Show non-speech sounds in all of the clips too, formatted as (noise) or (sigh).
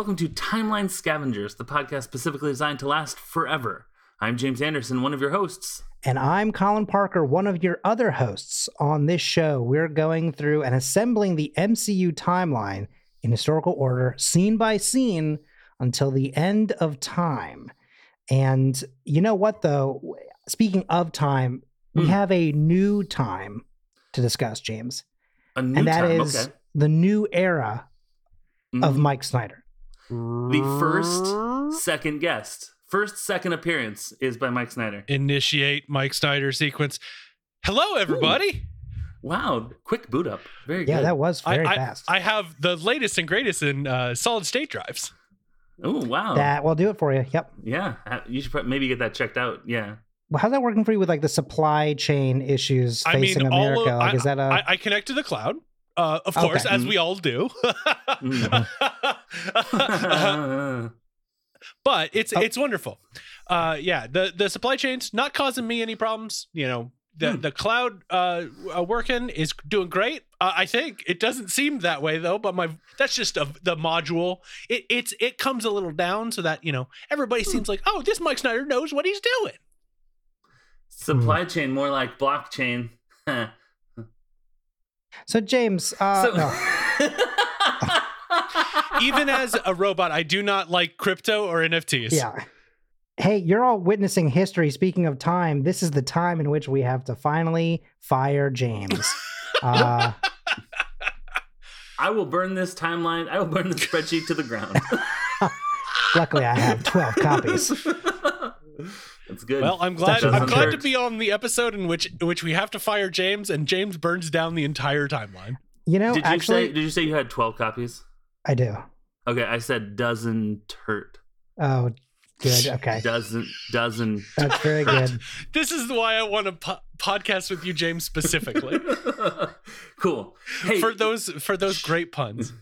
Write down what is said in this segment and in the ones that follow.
welcome to Timeline Scavengers, the podcast specifically designed to last forever. I'm James Anderson, one of your hosts. And I'm Colin Parker, one of your other hosts. On this show, we're going through and assembling the MCU timeline in historical order, scene by scene, until the end of time. And you know what, though? Speaking of time, we Hmm. have a new time to discuss, James. A new and that time. is okay. the new era of Mhm. Mike Snyder. The first second guest. First second appearance is by Mike Snyder. initiate Mike Snyder sequence. Hello, everybody. Wow, quick boot up. Very good. Yeah, good. that was I, very I, fast. I have the latest and greatest in uh, solid state drives. Oh, wow. that will do it for you. Yep. yeah, you should maybe get that checked out. Yeah. Well, how's that working for you with like the supply chain issues I facing mean, America? of, like, I, is that a I, I connect to the cloud, uh, of Okay. course, as Mhm. we all do. Mm. (laughs) but it's Oh. it's wonderful. Uh, yeah, the the supply chains not causing me any problems. You know, the Hmm. the cloud uh, uh, working is doing great. Uh, I think it doesn't seem that way though. But my that's just a, the module. It it's it comes a little down so that you know everybody seems like oh this Mike Snyder knows what he's doing. Supply Hmm. chain, more like blockchain. (laughs) so James? Uh, so, no. (laughs) Even as a robot, I do not like crypto or NFTs. Yeah. Hey, you're all witnessing history. Speaking of time, this is the time in which we have to finally fire James. (laughs) Uh, I will burn this timeline. I will burn the spreadsheet to the ground. (laughs) luckily, I have 12 copies. That's good. Well, I'm glad. I'm glad to be on the episode in which in which we have to fire James, and James burns down the entire timeline. You know, Did you actually, say? Did you say you had twelve copies? I do. Okay, I said doesn't hurt. Oh, good. (laughs) Okay. Doesn't doesn't. That's very good. (laughs) This is why I want to po- podcast with you, James, specifically (laughs) cool. Hey, for those for those great puns.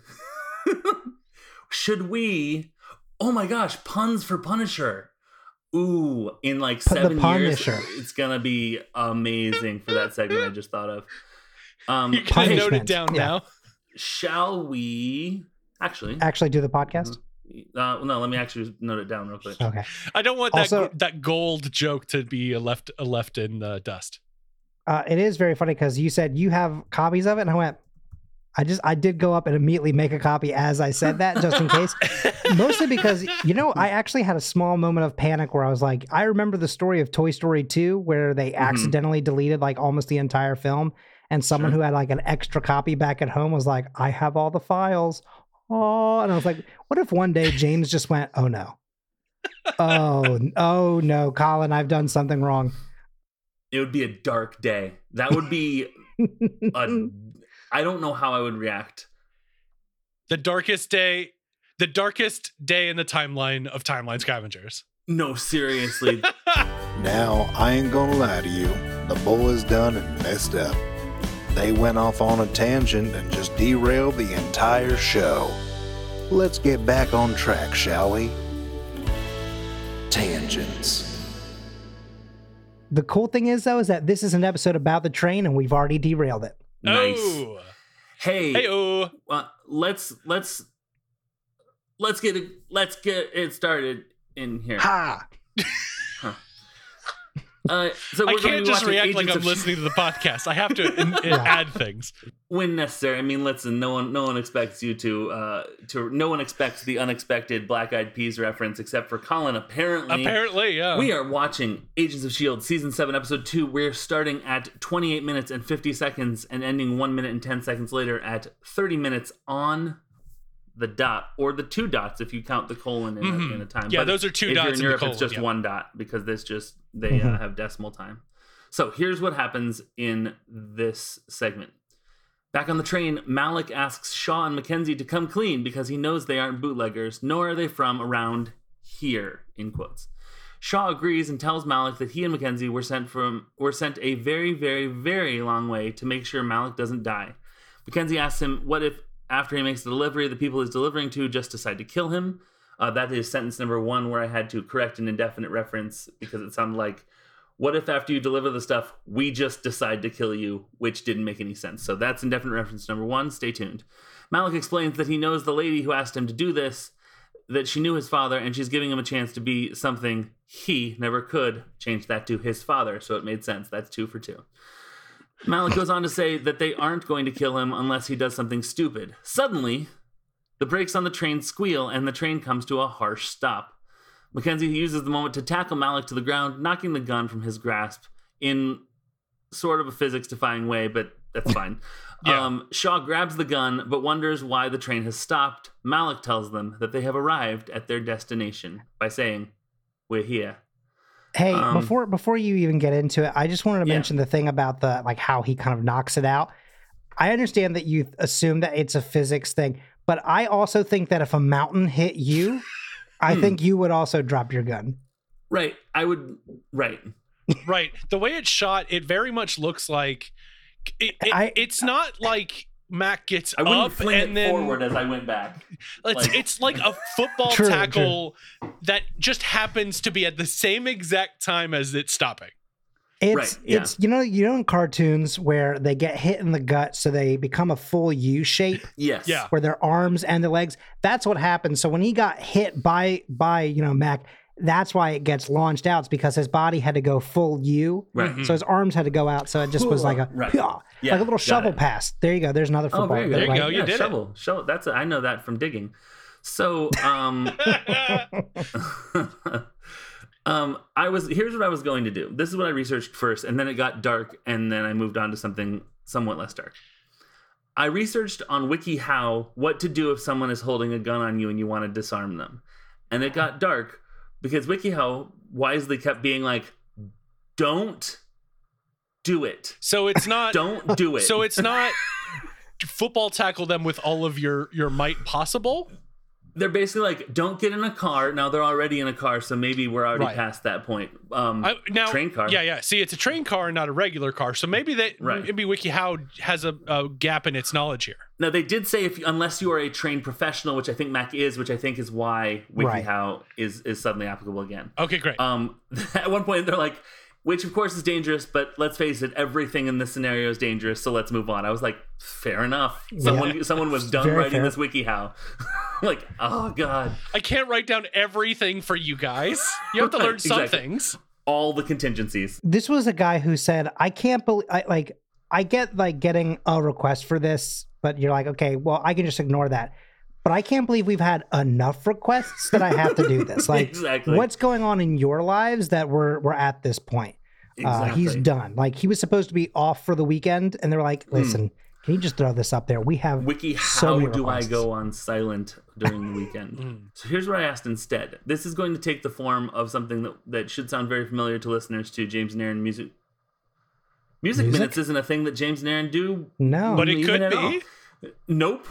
should we? Oh my gosh, puns for Punisher. Ooh, in like Put the seven years, it's gonna be amazing for that segment I just thought of. Um, You're gonna note it down yeah. now. shall we? Actually, Actually, do the podcast? uh, no. Let me actually note it down real quick. Okay. I don't want that Also- that gold joke to be left left in the dust. Uh, it is very funny because you said you have copies of it, and I went, I just, I did go up and immediately make a copy as I said that, just in case. (laughs) Mostly because, you know, I actually had a small moment of panic where I was like, I remember the story of Toy Story 2 where they mm-hmm. accidentally deleted like almost the entire film. And someone Sure. who had like an extra copy back at home was like, I have all the files. Oh, and I was like, what if one day James just went, oh no. Oh, oh no, Colin, I've done something wrong. It would be a dark day. That would be (laughs) a. I don't know how I would react. The darkest day, the darkest day in the timeline of timeline scavengers. No, seriously. (laughs) Now, I ain't gonna lie to you. The boys done and messed up. They went off on a tangent and just derailed the entire show. Let's get back on track, shall we? Tangents. The cool thing is, though, is that this is an episode about the train and we've already derailed it. Nice. Oh, Hey, hey, oh. uh, let's let's let's get it let's get it started in here. Ha! (laughs) Uh, so I we're going can't just watching react like I'm of listening to the podcast. I have to (laughs) in, in- Yeah. add things. when necessary. I mean, listen, no one no one expects you to uh to no one expects the unexpected Black Eyed Peas reference except for Colin. Apparently, Apparently, yeah. We are watching Agents of S.H.I.E.L.D. Season 7, Episode 2. We're starting at 28 minutes and 50 seconds and ending 1 minute and 10 seconds later at 30 minutes on the dot, or the two dots if you count the colon in, a, Mhm. in a time. Yeah, But those are two if dots You're in Europe, colon, it's just yeah. one dot because this just, they uh, Mhm. have decimal time. So here's what happens in this segment. Back on the train, Malick asks Shaw and Mackenzie to come clean because he knows they aren't bootleggers, nor are they from around here, in quotes. Shaw agrees and tells Malick that he and Mackenzie were sent from were sent a very, very, very long way to make sure Malick doesn't die. Mackenzie asks him what if after he makes the delivery, the people he's delivering to just decide to kill him. Uh, that is sentence number one, where I had to correct an indefinite reference because it sounded like, "What if after you deliver the stuff, we just decide to kill you?" Which didn't make any sense. So that's indefinite reference number one. Stay tuned. Malick explains that he knows the lady who asked him to do this that she knew his father and she's giving him a chance to be something he never could. Change that to his father, so it made sense. That's two for two. Malick goes on to say that they aren't going to kill him unless he does something stupid. Suddenly, the brakes on the train squeal and the train comes to a harsh stop. Mackenzie uses the moment to tackle Malick to the ground, knocking the gun from his grasp in sort of a physics defying way, but that's fine. (laughs) Yeah. Um, Shaw grabs the gun but wonders why the train has stopped. Malick tells them that they have arrived at their destination by saying, We're here. Hey, Um, before before you even get into it, I just wanted to Yeah. mention the thing about the like how he kind of knocks it out. I understand that you assume that it's a physics thing, but I also think that if a mountain hit you, I Hmm. think you would also drop your gun. Right. I would. Right. right. The way it's shot, it very much looks like it, it- I- it's not like Mac gets I wouldn't up fling and it then forward as I went back. It's Like- it's like a (laughs) football True, tackle that just happens to be at the same exact time as it's stopping. It's Right, yeah. it's you know you know in cartoons where they get hit in the gut so they become a full U shape (laughs) Yes. Yeah. where their arms and their legs that's what happened. So when he got hit by by you know Mac, that's why it gets launched out. It's because his body had to go full U. Right. So his arms had to go out, so it just was like a Right. Yeah, like a little shovel it. pass. There you go. There's another Oh, football. very good. There you right? go. You yeah, did it. shovel. Shovel. That's a, I know that from digging. So, um, (laughs) um, I was here's what I was going to do. This is what I researched first, and then it got dark, and then I moved on to something somewhat less dark. I researched on WikiHow what to do if someone is holding a gun on you and you want to disarm them, and it got dark because WikiHow wisely kept being like, "Don't do it. So it's not Don't do it." so it's not football tackle them with all of your your might possible. They're basically like, don't get in a car. Now they're already in a car, so maybe we're already Right. past that point. Um, I, now train car. Yeah, yeah. See, it's a train car, and not a regular car. So maybe that Right. maybe WikiHow has a, a gap in its knowledge here. Now they did say if unless you are a trained professional, which I think Mac is, which I think is why Right. WikiHow is is suddenly applicable again. Okay, great. Um, (laughs) at one point they're like, which of course is dangerous, but let's face it, everything in this scenario is dangerous. So let's move on. I was like, fair enough. Someone someone was done Very writing fair. this WikiHow. (laughs) like, oh god, I can't write down everything for you guys. You have to learn (laughs) some Exactly. things. all the contingencies. This was a guy who said, "I can't believe I like I get like getting a request for this, but you're like, okay, well, I can just ignore that." But I can't believe we've had enough requests that I have to do this. (laughs) Like, Exactly. what's going on in your lives that we're we're at this point? Uh, he's done. Like he was supposed to be off for the weekend, and they're like, "Listen, can you just throw this up there? We have Wiki, so how many do I go on silent during the weekend? (laughs) Mm. so here's what I asked instead. This is going to take the form of something that, that should sound very familiar to listeners to James and Aaron music. Music, Music? minutes isn't a thing that James and Aaron do. no." But it could be. all. Nope.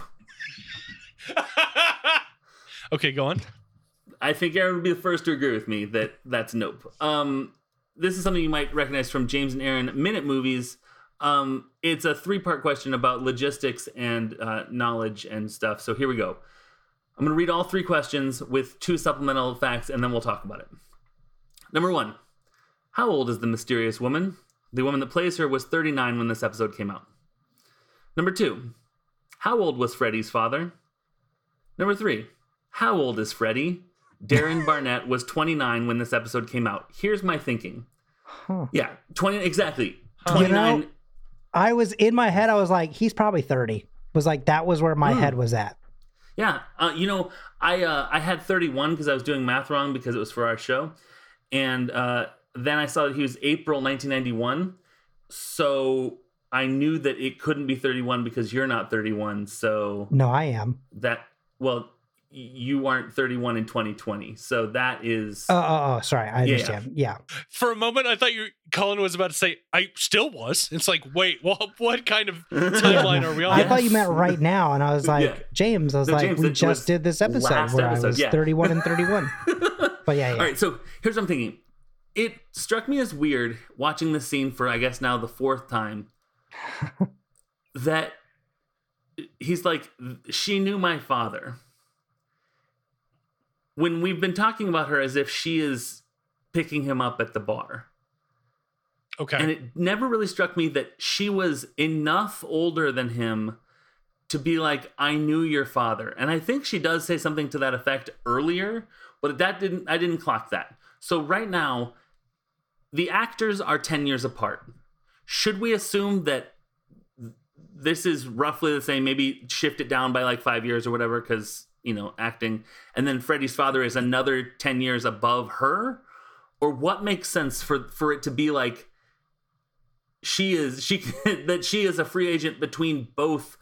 (laughs) okay, go on. I think Aaron would be the first to agree with me that that's nope. Um, this is something you might recognize from James and Aaron Minute Movies. Um, it's a three part question about logistics and uh, knowledge and stuff. So here we go. I'm going to read all three questions with two supplemental facts and then we'll talk about it. Number one How old is the mysterious woman? The woman that plays her was 39 when this episode came out. Number two How old was Freddie's father? Number three How old is Freddie? Darren (laughs) Barnett was 29 when this episode came out. Here's my thinking. Huh. Yeah, 20 exactly. You 29 know, I was in my head. I was like, "He's probably 30." Was like that was where my Hmm. head was at. Yeah, uh, you know, I uh, I had 31 because I was doing math wrong because it was for our show, and uh, then I saw that he was April 1991, so I knew that it couldn't be 31 because you're not 31. So No, I am. that well, you aren't 31 in 2020, so that is Oh, oh, oh sorry. I understand. Yeah. For a moment, I thought you Colin was about to say I still was. It's like, wait, well, (laughs) what kind of timeline are we on? I thought you meant right now, and I was (laughs) like, Yeah. James. I was No, like, James, we just did this episode where episode, I was yeah. 31 and 31. (laughs) But yeah, yeah. All right, so here's what I'm thinking. It struck me as weird watching this scene for I guess now the fourth time that he's like she knew my father. When we've been talking about her as if she is picking him up at the bar. Okay. And it never really struck me that she was enough older than him to be like, I knew your father. And I think she does say something to that effect earlier, but that didn't I didn't clock that. So right now, the actors are 10 years apart. Should we assume that this is roughly the same, maybe shift it down by like five years or whatever, because you know, acting, and then Freddie's father is another 10 years above her? Or what makes sense for for it to be like she is she (laughs) that she is a free agent between both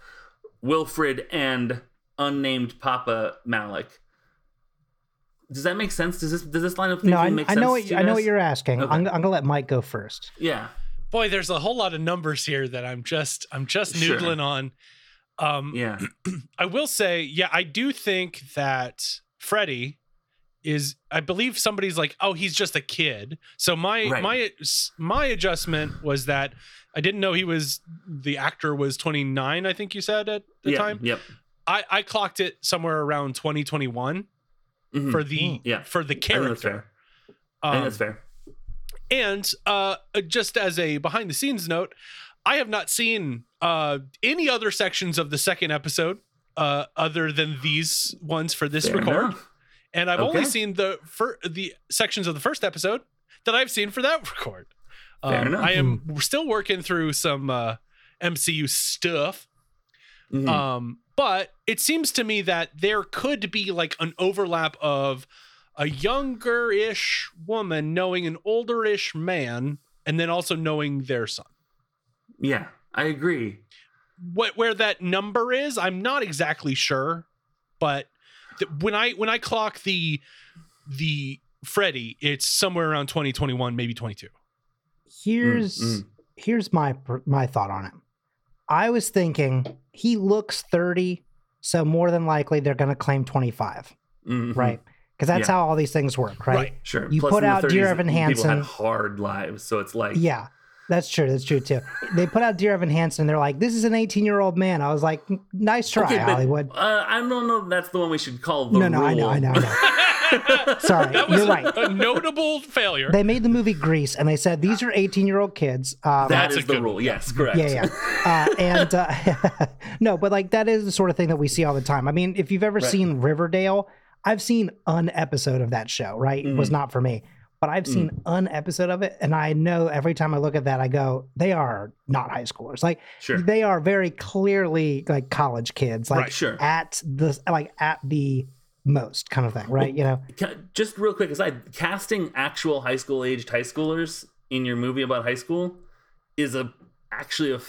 Wilfred and unnamed Papa Malick. Does that make sense? Does this does this line of thinking No, I, make I sense? know what I know what you're asking. Okay. I'm, I'm gonna let Mike go first. Yeah. Boy, there's a whole lot of numbers here that I'm just I'm just Sure. noodling on. Um, Yeah. (clears throat) I will say, yeah, I do think that Freddie is. I believe somebody's like, oh, he's just a kid. So my Right. my my adjustment was that I didn't know he was the actor was 29. I think you said at the yeah. time. Yep. I I clocked it somewhere around 2021 Mhm. for the Yeah. for the I think that's character. fair. I think Um, that's fair. And uh, just as a behind the scenes note, I have not seen uh, any other sections of the second episode uh, other than these ones for this Fair record, enough. and I've only seen the fir- the sections of the first episode that I've seen for that (laughs) record. Um. I am still working through some uh, MCU stuff. Mhm. Um, but it seems to me that there could be like an overlap of a younger-ish woman knowing an older-ish man, and then also knowing their son. yeah, I agree. What where that number is, I'm not exactly sure, but th- when I when I clock the the Freddy, it's somewhere around 2021, maybe 22. Here's mm. here's my my thought on it. I was thinking he looks 30, so more than likely they're going to claim 25, Mhm. right? Because that's Yeah. how all these things work, right? Right. Sure. You Plus put in the out Dear 30s, Evan People had hard lives, so it's like Yeah, that's true. That's true too. They put out Dear Evan Hansen. and They're like, this is an 18 year old man. I was like, nice try, Okay, but, Hollywood. Uh, I don't know. if That's the one we should call the No, no, I know. I know, I know. (laughs) Sorry, That was you're right. a notable failure. They made the movie Grease, and they said these are 18 year old kids. Um, That's is the rule. one. Yes, correct. yeah, yeah. Uh, and uh, (laughs) no, but like that is the sort of thing that we see all the time. I mean, if you've ever Right. seen Riverdale, I've seen an episode of that show. Right, it was Mhm. not for me, but I've seen an episode of it, and I know every time I look at that, I go, they are not high schoolers. Like Sure. they are very clearly like college kids. Like Right, sure. at the like at the most kind of thing. Right, you know. Ca- Just real quick aside, casting actual high school aged high schoolers in your movie about high school is a actually a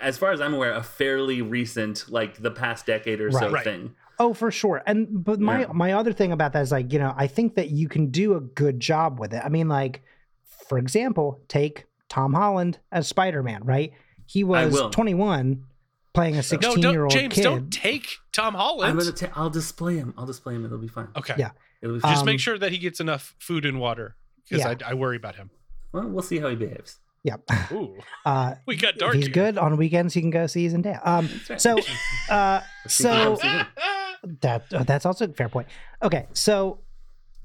as far as I'm aware a fairly recent like the past decade or so Right. Right. thing. Oh, for sure. And but my Yeah. my other thing about that is like, you know, I think that you can do a good job with it. I mean, like, for example, take Tom Holland as Spider-Man, right? He was 21 playing a no, 16 don't, year old James, kid. don't take Tom Holland. I'm gonna ta- I'll display him. I'll display him. It'll be fine. okay. Yeah. It'll be Just fine. make Um, sure that he gets enough food and water because Yeah. I, I worry about him. well, we'll see how he behaves. yeah. (laughs) Ooh, Uh, we got dark. he's here. good on weekends. He can go see Zendaya. Um, That's right. so, uh, See so comes to him. (laughs) that uh, that's also a fair point. Okay, so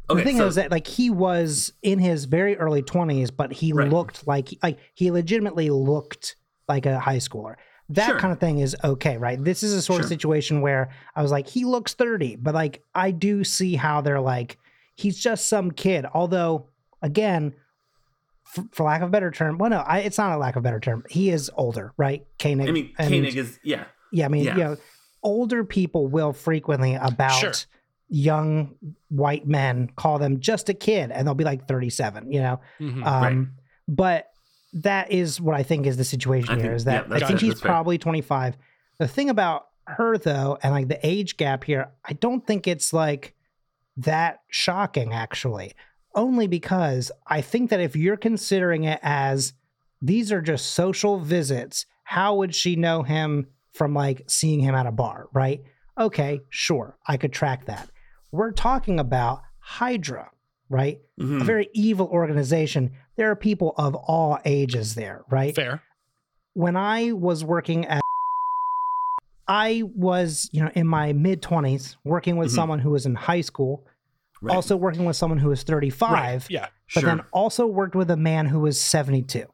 okay, the thing so, is that like he was in his very early 20s but he Right. looked like like he legitimately looked like a high schooler that Sure. kind of thing is okay right this is a sort of situation where i was like he looks 30 but like i do see how they're like he's just some kid although again for, for lack of a better term well no I, it's not a lack of a better term he is older right Koenig, I mean, Koenig is yeah. yeah, I mean, Yeah. you know, older people will frequently about Sure. young white men call them just a kid, and they'll be like 37, you know. Mhm. Um, Right. But that is what I think is the situation I here think- is that yeah, I think fair, he's probably 25. The thing about her though, and like the age gap here, I don't think it's like that shocking actually. Only because I think that if you're considering it as these are just social visits, how would she know him from like seeing him at a bar, right? Okay, sure, I could track that. We're talking about Hydra, right? Mhm. A very evil organization. There are people of all ages there, right? Fair. when I was working at, I was, you know, in my mid 20s working with Mhm. someone who was in high school, Right. also working with someone who was 35, Right. Yeah. but sure. then also worked with a man who was 72.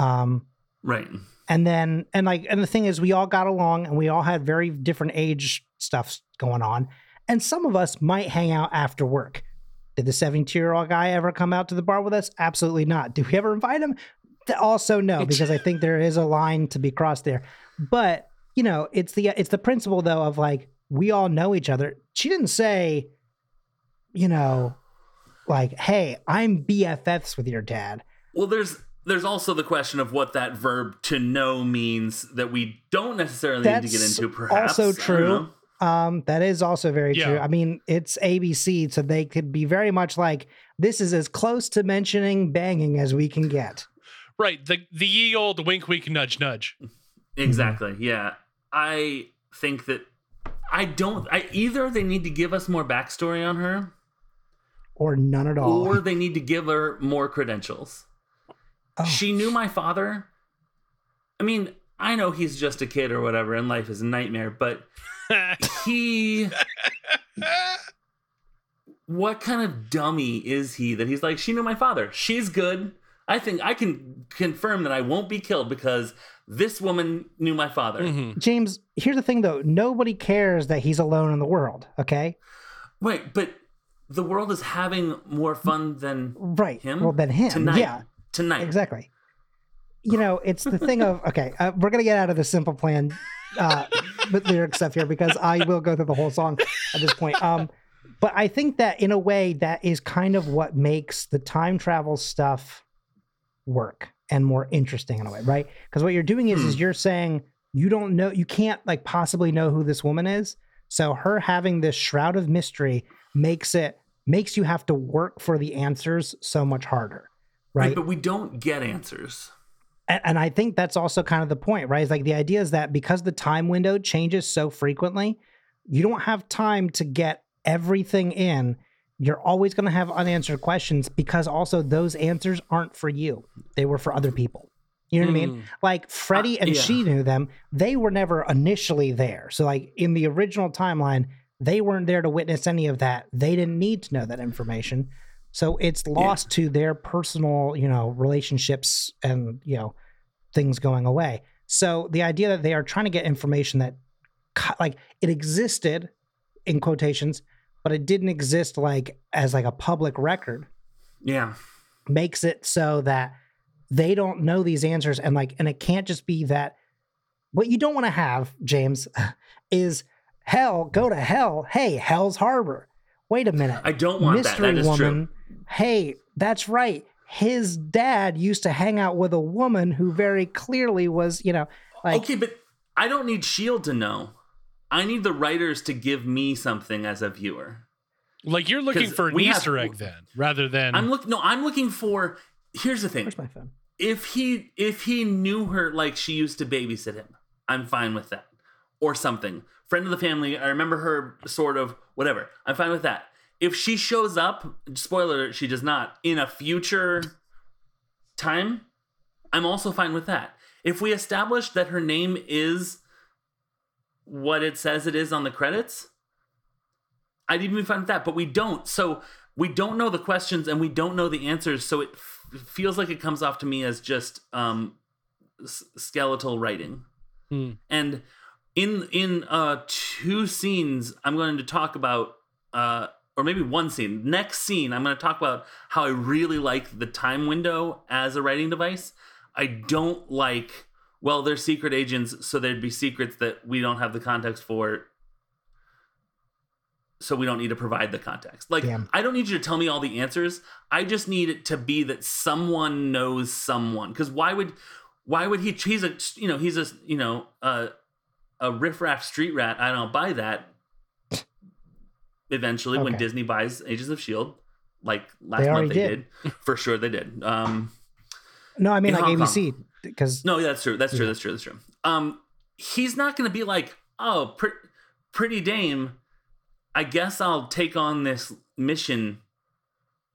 Um, right. And then and like and the thing is we all got along and we all had very different age stuff going on. And some of us might hang out after work. Did the 72 year old guy ever come out to the bar with us? Absolutely not. Did we ever invite him? Also no because i think there is a line to be crossed there. But you know it's the it's the principle though of like we all know each other. She didn't say you know like hey i'm bffs with your dad. Well, there's there's also the question of what that verb to know means that we don't necessarily need to get into. Perhaps also I don't true. Um, that is also very true. I mean, it's ABC, so they could be very much like this is as close to mentioning banging as we can get. Right. The the ye old wink wink nudge nudge. Exactly. Yeah. I think that I don't. I either they need to give us more backstory on her, Or none at all. or they need to give her more credentials. Oh. She knew my father. I mean, I know he's just a kid or whatever, and life is a nightmare, but (laughs) he. what kind of dummy is he that he's like, she knew my father. She's good. I think I can confirm that I won't be killed because this woman knew my father. Mhm. James, here's the thing though. Nobody cares that he's alone in the world, okay? Wait, but the world is having more fun than Right. him. Well, than him. tonight. Yeah, tonight. exactly. You know, it's the thing of okay, uh, we're gonna get out of the simple plan uh with lyric stuff here because I will go through the whole song at this point. Um, but I think that in a way that is kind of what makes the time travel stuff work and more interesting in a way, right? Because what you're doing is Hmm. is you're saying you don't know, you can't like possibly know who this woman is. So her having this shroud of mystery makes it makes you have to work for the answers so much harder, right? But we don't get answers. and, and I think that's also kind of the point, right? It's like the idea is that because the time window changes so frequently, you don't have time to get everything in. You're always going to have unanswered questions because also those answers aren't for you. They were for other people. You know what I mean? Like Freddie Uh, and yeah. she knew them. They were never initially there. So like in the original timeline, they weren't there to witness any of that. They didn't need to know that information. So it's lost to their personal, you know, relationships and, you know, things going away. So the idea that they are trying to get information that like it existed in quotations, but it didn't exist like as like a public record Yeah. makes it so that they don't know these answers and like and it can't just be that what you don't want to have james (laughs) is hell go to hell hey hell's harbor wait a minute I don't want that. mystery That is woman true. Hey that's right his dad used to hang out with a woman who very clearly was you know like okay, but I don't need Shield to know. I need the writers to give me something as a viewer. Like you're looking for an we have- Easter egg then, rather than I'm look no, I'm looking for here's the thing. where's my phone If he if he knew her like she used to babysit him, I'm fine with that. Or something. Friend of the family, I remember her sort of whatever. I'm fine with that. If she shows up, spoiler, she does not, in a future time, I'm also fine with that. If we establish that her name is what it says it is on the credits, I'd even be fine with that. But we don't. So we don't know the questions and we don't know the answers. So it f- feels like it comes off to me as just um, s- skeletal writing. Hmm. And in in uh, two scenes, I'm going to talk about. Uh, or maybe one scene. Next scene, I'm going to talk about how I really like the time window as a writing device. I don't like, well, they're secret agents, so there'd be secrets that we don't have the context for. So we don't need to provide the context. Like, Damn. I don't need you to tell me all the answers. I just need it to be that someone knows someone. Because why would, why would he? He's a, you know, he's a, you know, a, a riffraff street rat. I don't buy that. Eventually, when Disney buys Agents of Shield, like last They month they did. did. (laughs) for sure they did. Um, no i mean like Hong abc because no, that's true. That's true. That's true. That's true. Um, he's not going to be like, oh, pr- pretty dame. I guess I'll take on this mission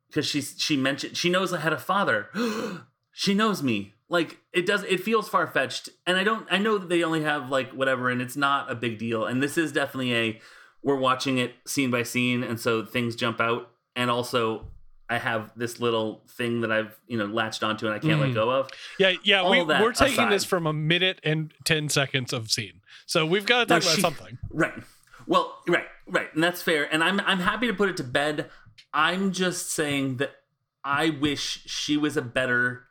because she's she mentioned she knows I had a father. (gasps) she knows me. Like it does. It feels far fetched, and I don't. I know that they only have like whatever, and it's not a big deal. And this is definitely a we're watching it scene by scene, and so things jump out. And also, I have this little thing that I've you know latched onto and I can't let Mhm. go of. Yeah, yeah, we, All we're taking this from a minute and 10 seconds of scene. So we've got to talk about she- something. Right. Well, right, right, and that's fair. And I'm I'm happy to put it to bed. I'm just saying that I wish she was a better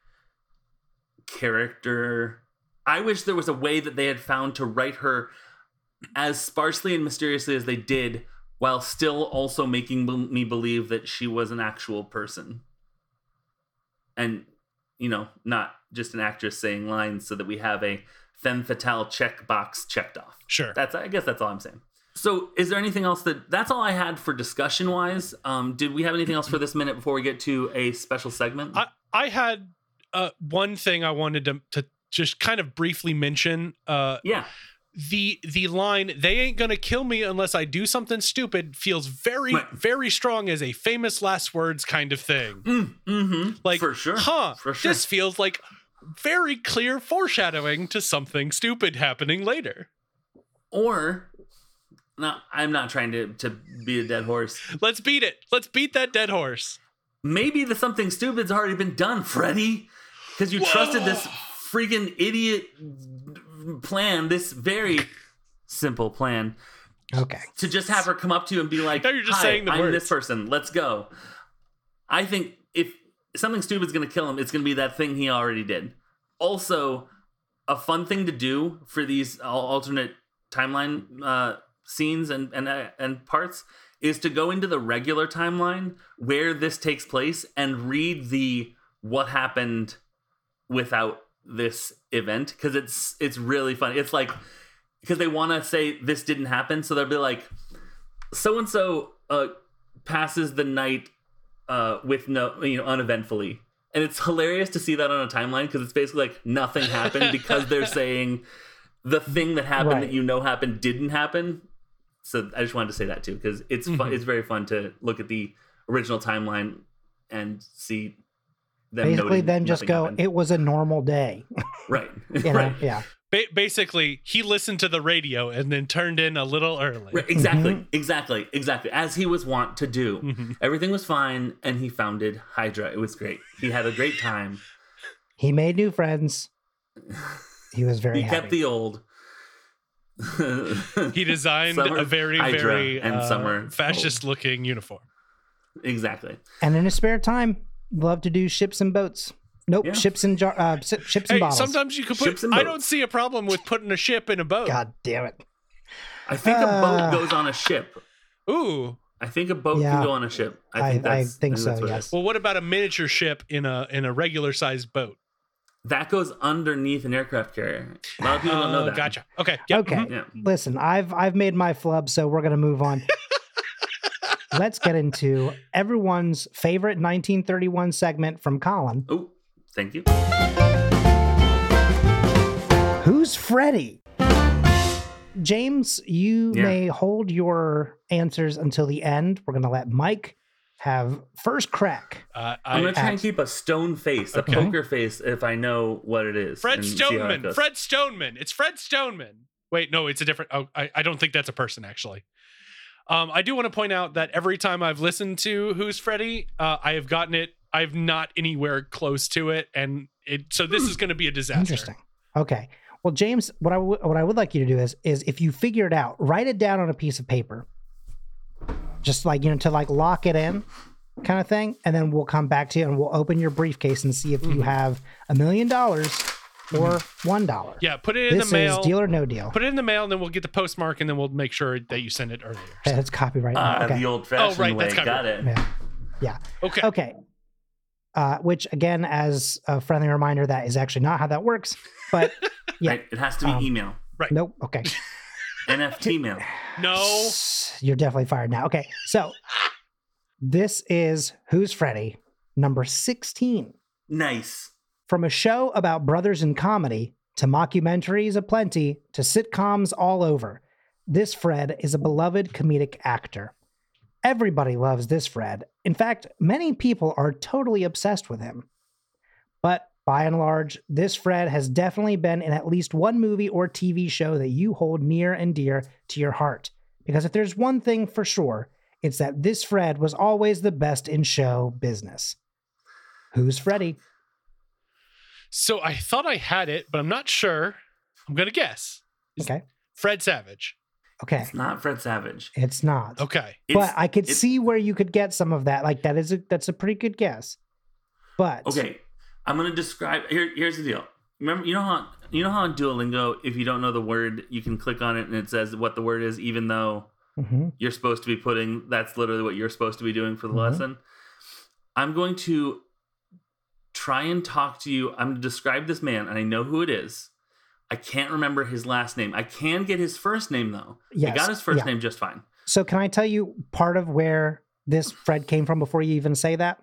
character. I wish there was a way that they had found to write her as sparsely and mysteriously as they did, while still also making me believe that she was an actual person. And you know, not just an actress saying lines, so that we have a femme fatale checkbox checked off. Sure. That's I guess that's all I'm saying. So, is there anything else that that's all I had for discussion wise? Um, did we have anything else for this minute before we get to a special segment? I, I had uh, one thing I wanted to, to just kind of briefly mention. Uh, yeah, the the line "They ain't gonna kill me unless I do something stupid" feels very Right. very strong as a famous last words kind of thing. mm, hmm Like, for sure, huh? for sure. This feels like very clear foreshadowing to something stupid happening later. or no, I'm not trying to to be a dead horse. Let's beat it. Let's beat that dead horse. Maybe the something stupid's already been done, Freddy, because you trusted this freaking idiot plan, this very simple plan, Okay. to just have her come up to you and be like, Now you're just "Hi, saying the I'm words." this person. Let's go." I think if something stupid's going to kill him, it's going to be that thing he already did. Also, a fun thing to do for these alternate timeline uh, scenes and and uh, and parts is to go into the regular timeline where this takes place and read the what happened without this event because it's it's really fun. It's like because they want to say this didn't happen, so they'll be like, so and so uh passes the night uh with no you know uneventfully, and it's hilarious to see that on a timeline because it's basically like nothing happened (laughs) because they're saying the thing that happened Right. that you know happened didn't happen. So I just wanted to say that too because it's fun. Mhm. It's very fun to look at the original timeline and see them. Basically, noting then just go. happened. It was a normal day. (laughs) right, You know? right. Yeah. Ba- basically, he listened to the radio and then turned in a little early. Right, exactly, Mm-hmm. exactly, exactly. As he was wont to do. Mhm. Everything was fine, and he founded Hydra. It was great. He had a great time. He made new friends. (laughs) He was very he happy. kept the old. (laughs) He designed Summer a very, Hydra very and uh, summer fascist-looking uniform. exactly. and in his spare time, love to do ships and boats. Nope, Yeah. ships and jar, uh, si- ships and Hey, bottles. sometimes you could put. Ships and I don't see a problem with putting a ship in a boat. God damn it! I think a Uh, boat goes on a ship. Ooh. I think a boat Yeah. can go on a ship. I I- think, I that's, think that's so, what yes. Well, what about a miniature ship in a in a regular sized boat? That goes underneath an aircraft carrier. A lot of people don't know Oh, that. Gotcha. Okay. Yep. Okay. mhm. Yeah. Listen, I've I've made my flub, so we're gonna move on. (laughs) Let's get into everyone's favorite 1931 segment from Colin. Oh, thank you. Who's Freddy? James, you Yeah. may hold your answers until the end. We're gonna let Mike have first crack. Uh, I'm gonna try and keep a stone face, a poker face, if I know what it is. Fred and see how it Stoneman. Fred Stoneman. It's Fred Stoneman. Wait, no, it's a different. Oh, I, I don't think that's a person actually. Um, I do want to point out that every time I've listened to Who's Freddy, uh, I have gotten it. I've not anywhere close to it, and it. So this is going to be a disaster. Interesting. Okay. Well, James, what I w- what I would like you to do is is if you figure it out, write it down on a piece of paper, just like you know to like lock it in, kind of thing, and then we'll come back to you and we'll open your briefcase and see if you Mhm. have a million dollars or one dollar. Yeah, put it in This the mail. is deal or no deal. Put it in the mail, and then we'll get the postmark, and then we'll make sure that you send it earlier. Okay, (laughs) That's copyright. Ah, okay. the old fashioned Oh, right, way. that's kind Got of- it. Yeah. Okay. Okay. Uh, which again, as a friendly reminder, that is actually not how that works. But (laughs) Yeah. Right. It has to be Um, email. Right. Nope. Okay. (laughs) NFT mail. No. You're definitely fired now. Okay. So this is Who's Freddy, number 16. Nice. From a show about brothers in comedy to mockumentaries aplenty to sitcoms all over, this Fred is a beloved comedic actor. Everybody loves this Fred. In fact, many people are totally obsessed with him. But by and large, this Fred has definitely been in at least one movie or TV show that you hold near and dear to your heart. Because if there's one thing for sure, It's that this Fred was always the best in show business. Who's Freddy? So I thought I had it, but I'm not sure. I'm gonna guess. Is- Okay. Fred Savage. Okay. It's not Fred Savage. It's not. Okay. It's, but I could see where you could get some of that. Like that is a that's a pretty good guess. But Okay, I'm gonna describe. Here, here's the deal. Remember, you know how you know how on Duolingo, if you don't know the word, you can click on it and it says what the word is, even though Mhm. you're supposed to be putting. That's literally what you're supposed to be doing for the Mhm. lesson. I'm going to try and talk to you. I'm going to describe this man, and I know who it is. I can't remember his last name. I can get his first name though. I got his first yeah. name just fine. So can I tell you part of where this Fred came from before you even say that?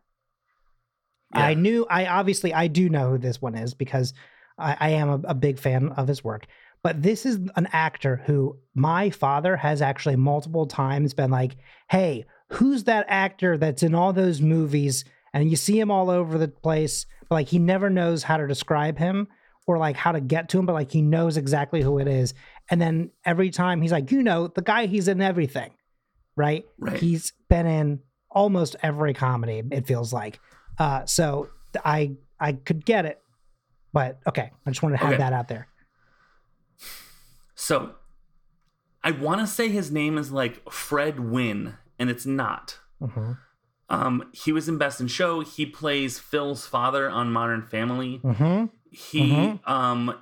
I knew I obviously I do know who this one is because I, I am a, a big fan of his work. But this is an actor who my father has actually multiple times been like, "Hey, who's that actor that's in all those movies?" And you see him all over the place, but like he never knows how to describe him or like how to get to him, but like he knows exactly who it is. And then every time he's like, "You know, the guy he's in everything." Right? Right. He's been in almost every comedy, it feels like. Uh, so I I could get it, but okay, I just wanted to have Okay. that out there. So, I want to say his name is like Fred Wynn, and it's not. Mhm. Um, he was in Best in Show. He plays Phil's father on Modern Family. Mhm. He Mhm. um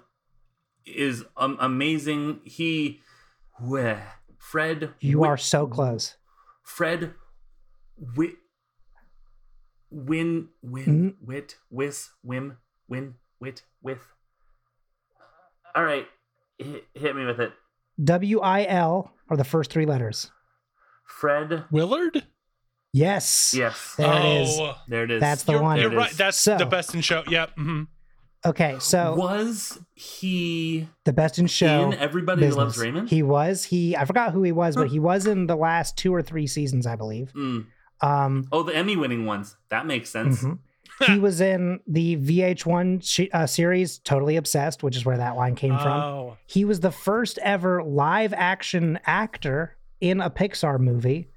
is um, amazing. He weh, Fred You Wi- are so close. Fred Wit Win Win Mhm. Wit Wis Wim Win Wit With. All right, hit, hit me with it. W I L are the first three letters. Fred. Willard? Yes. Yes, There it is. Oh, there it is. That's the you're, one. You're right. That's So- the best in show. Yep. hmm Okay, so was he the best in show. in Everybody Loves. Raymond? He was. He I forgot who he was, but he was in the last two or three seasons, I believe. Mm. Um, Oh, the Emmy-winning ones. That makes sense. mhm. (laughs) he was in the VH1 sh- uh, series, Totally Obsessed, which is where that line came from. Oh. He was the first ever live action actor in a Pixar movie.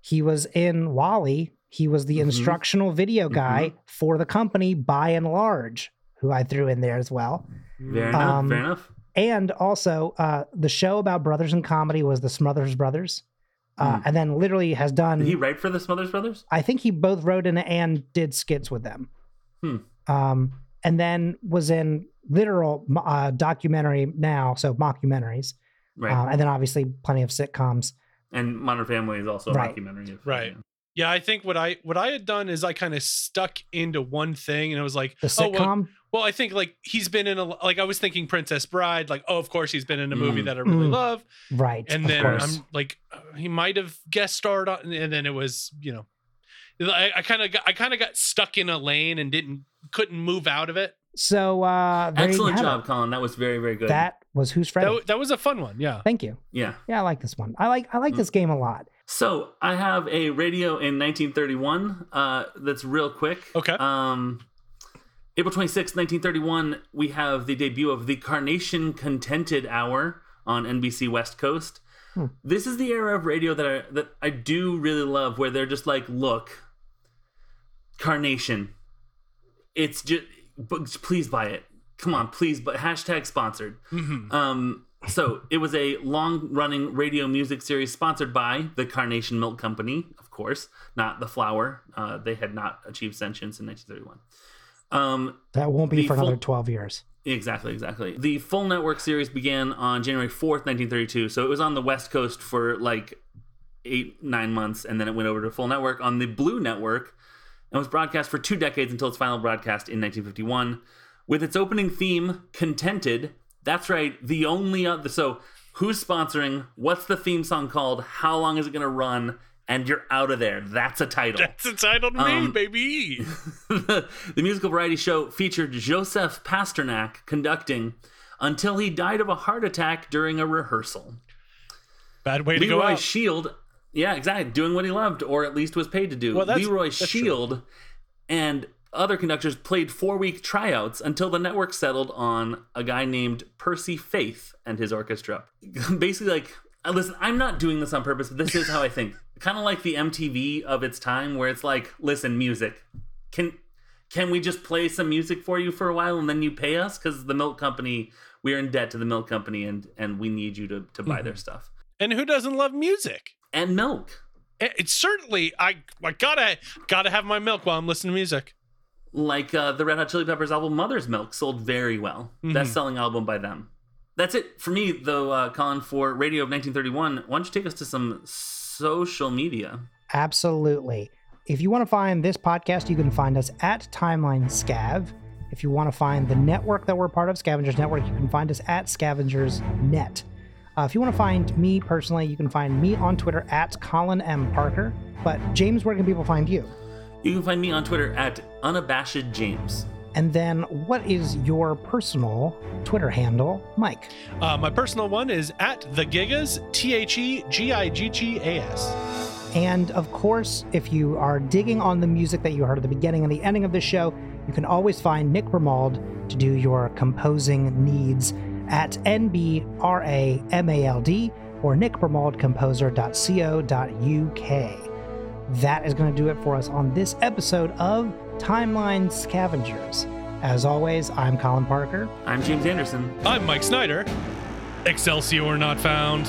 He was in WALL-E. He was the Mhm. instructional video guy for the company by and large, who I threw in there as well. Fair enough. Um, fair enough. And also, uh, the show about brothers in comedy was the Smothers Brothers. Uh, Mm. And then literally has done, Did he write for the Smothers Brothers? I think he both wrote in and did skits with them. Hmm. Um, and then was in literal uh, documentary now, so mockumentaries. Right. Uh, and then obviously plenty of sitcoms. And Modern Family is also a Right. documentary. of- Right. Yeah, I think what I what I had done is I kind of stuck into one thing, and it was like, The oh, well, sitcom. well, I think like he's been in a like I was thinking Princess Bride, like oh, of course he's been in a movie Mm. that I really Mm. love, right. and then course. I'm like, he might have guest starred on, and then it was you know, I, I kind of I kind of got stuck in a lane and didn't couldn't move out of it. So uh, there you Excellent job, it. Colin. That was very, very good. That was Who's Freddy. That, that was a fun one, yeah. Thank you. yeah. Yeah, I like this one. I like I like Mm. this game a lot. So I have a radio in 1931 uh, that's real quick. Okay. Um, April 26, 1931, we have the debut of the Carnation Contented Hour on NBC West Coast. Hmm. This is the era of radio that I, that I do really love, where they're just like, look, Carnation, it's just, but please buy it. Come on, please, but hashtag sponsored. hmm Um, so it was a long-running radio music series sponsored by the Carnation Milk Company, of course, not the flour. Uh, they had not achieved sentience in 1931. Um, That won't be The for another 12 years. exactly, exactly. The full network series began on January 4th, 1932. So it was on the West Coast for like eight, nine months, and then it went over to full network on the Blue Network and was broadcast for two decades until its final broadcast in 1951. With its opening theme, Contented. That's right, the only other. So, who's sponsoring? What's the theme song called? How long is it going to run? And you're out of there. That's a title. That's entitled me, Um, baby. (laughs) the musical variety show featured Josef Pasternack conducting until he died of a heart attack during a rehearsal. Bad way to go Leroy out. Shield, yeah, exactly, doing what he loved, or at least was paid to do. Well, that's- Leroy that's true. Shield and other conductors played four week tryouts until the network settled on a guy named Percy Faith and his orchestra. (laughs) Basically, like, uh, listen, I'm not doing this on purpose, but this is how I think. (laughs) kind of like the MTV of its time, where it's like, listen, music, can can we just play some music for you for a while and then you pay us? Because the milk company, we're in debt to the milk company, and and we need you to to buy Mhm. their stuff And who doesn't love music? And milk. It- It's certainly I I gotta gotta have my milk while I'm listening to music. Like uh, the Red Hot Chili Peppers album "Mother's Milk" sold very well, Mhm. best selling album by them. That's it for me, though. Uh, Colin for Radio of 1931. Why don't you take us to some social media? Absolutely. If you want to find this podcast, you can find us at Timeline Scav. If you want to find the network that we're part of, Scavengers Network, you can find us at Scavengers Net. Uh, if you want to find me personally, you can find me on Twitter at Colin M. Parker. But James, where can people find you? You can find me on Twitter at unabashed James. And then what is your personal Twitter handle, Mike? Uh, my personal one is at the Giggas T H E G I G G A S. And of course, if you are digging on the music that you heard at the beginning and the ending of the show, you can always find Nick Bramald to do your composing needs at NBRAMALD or nickbramaldcomposer.co.uk. That is going to do it for us on this episode of Timeline Scavengers. As always, I'm Colin Parker. I'm James Anderson. I'm Mike Snyder. Excelsior not found.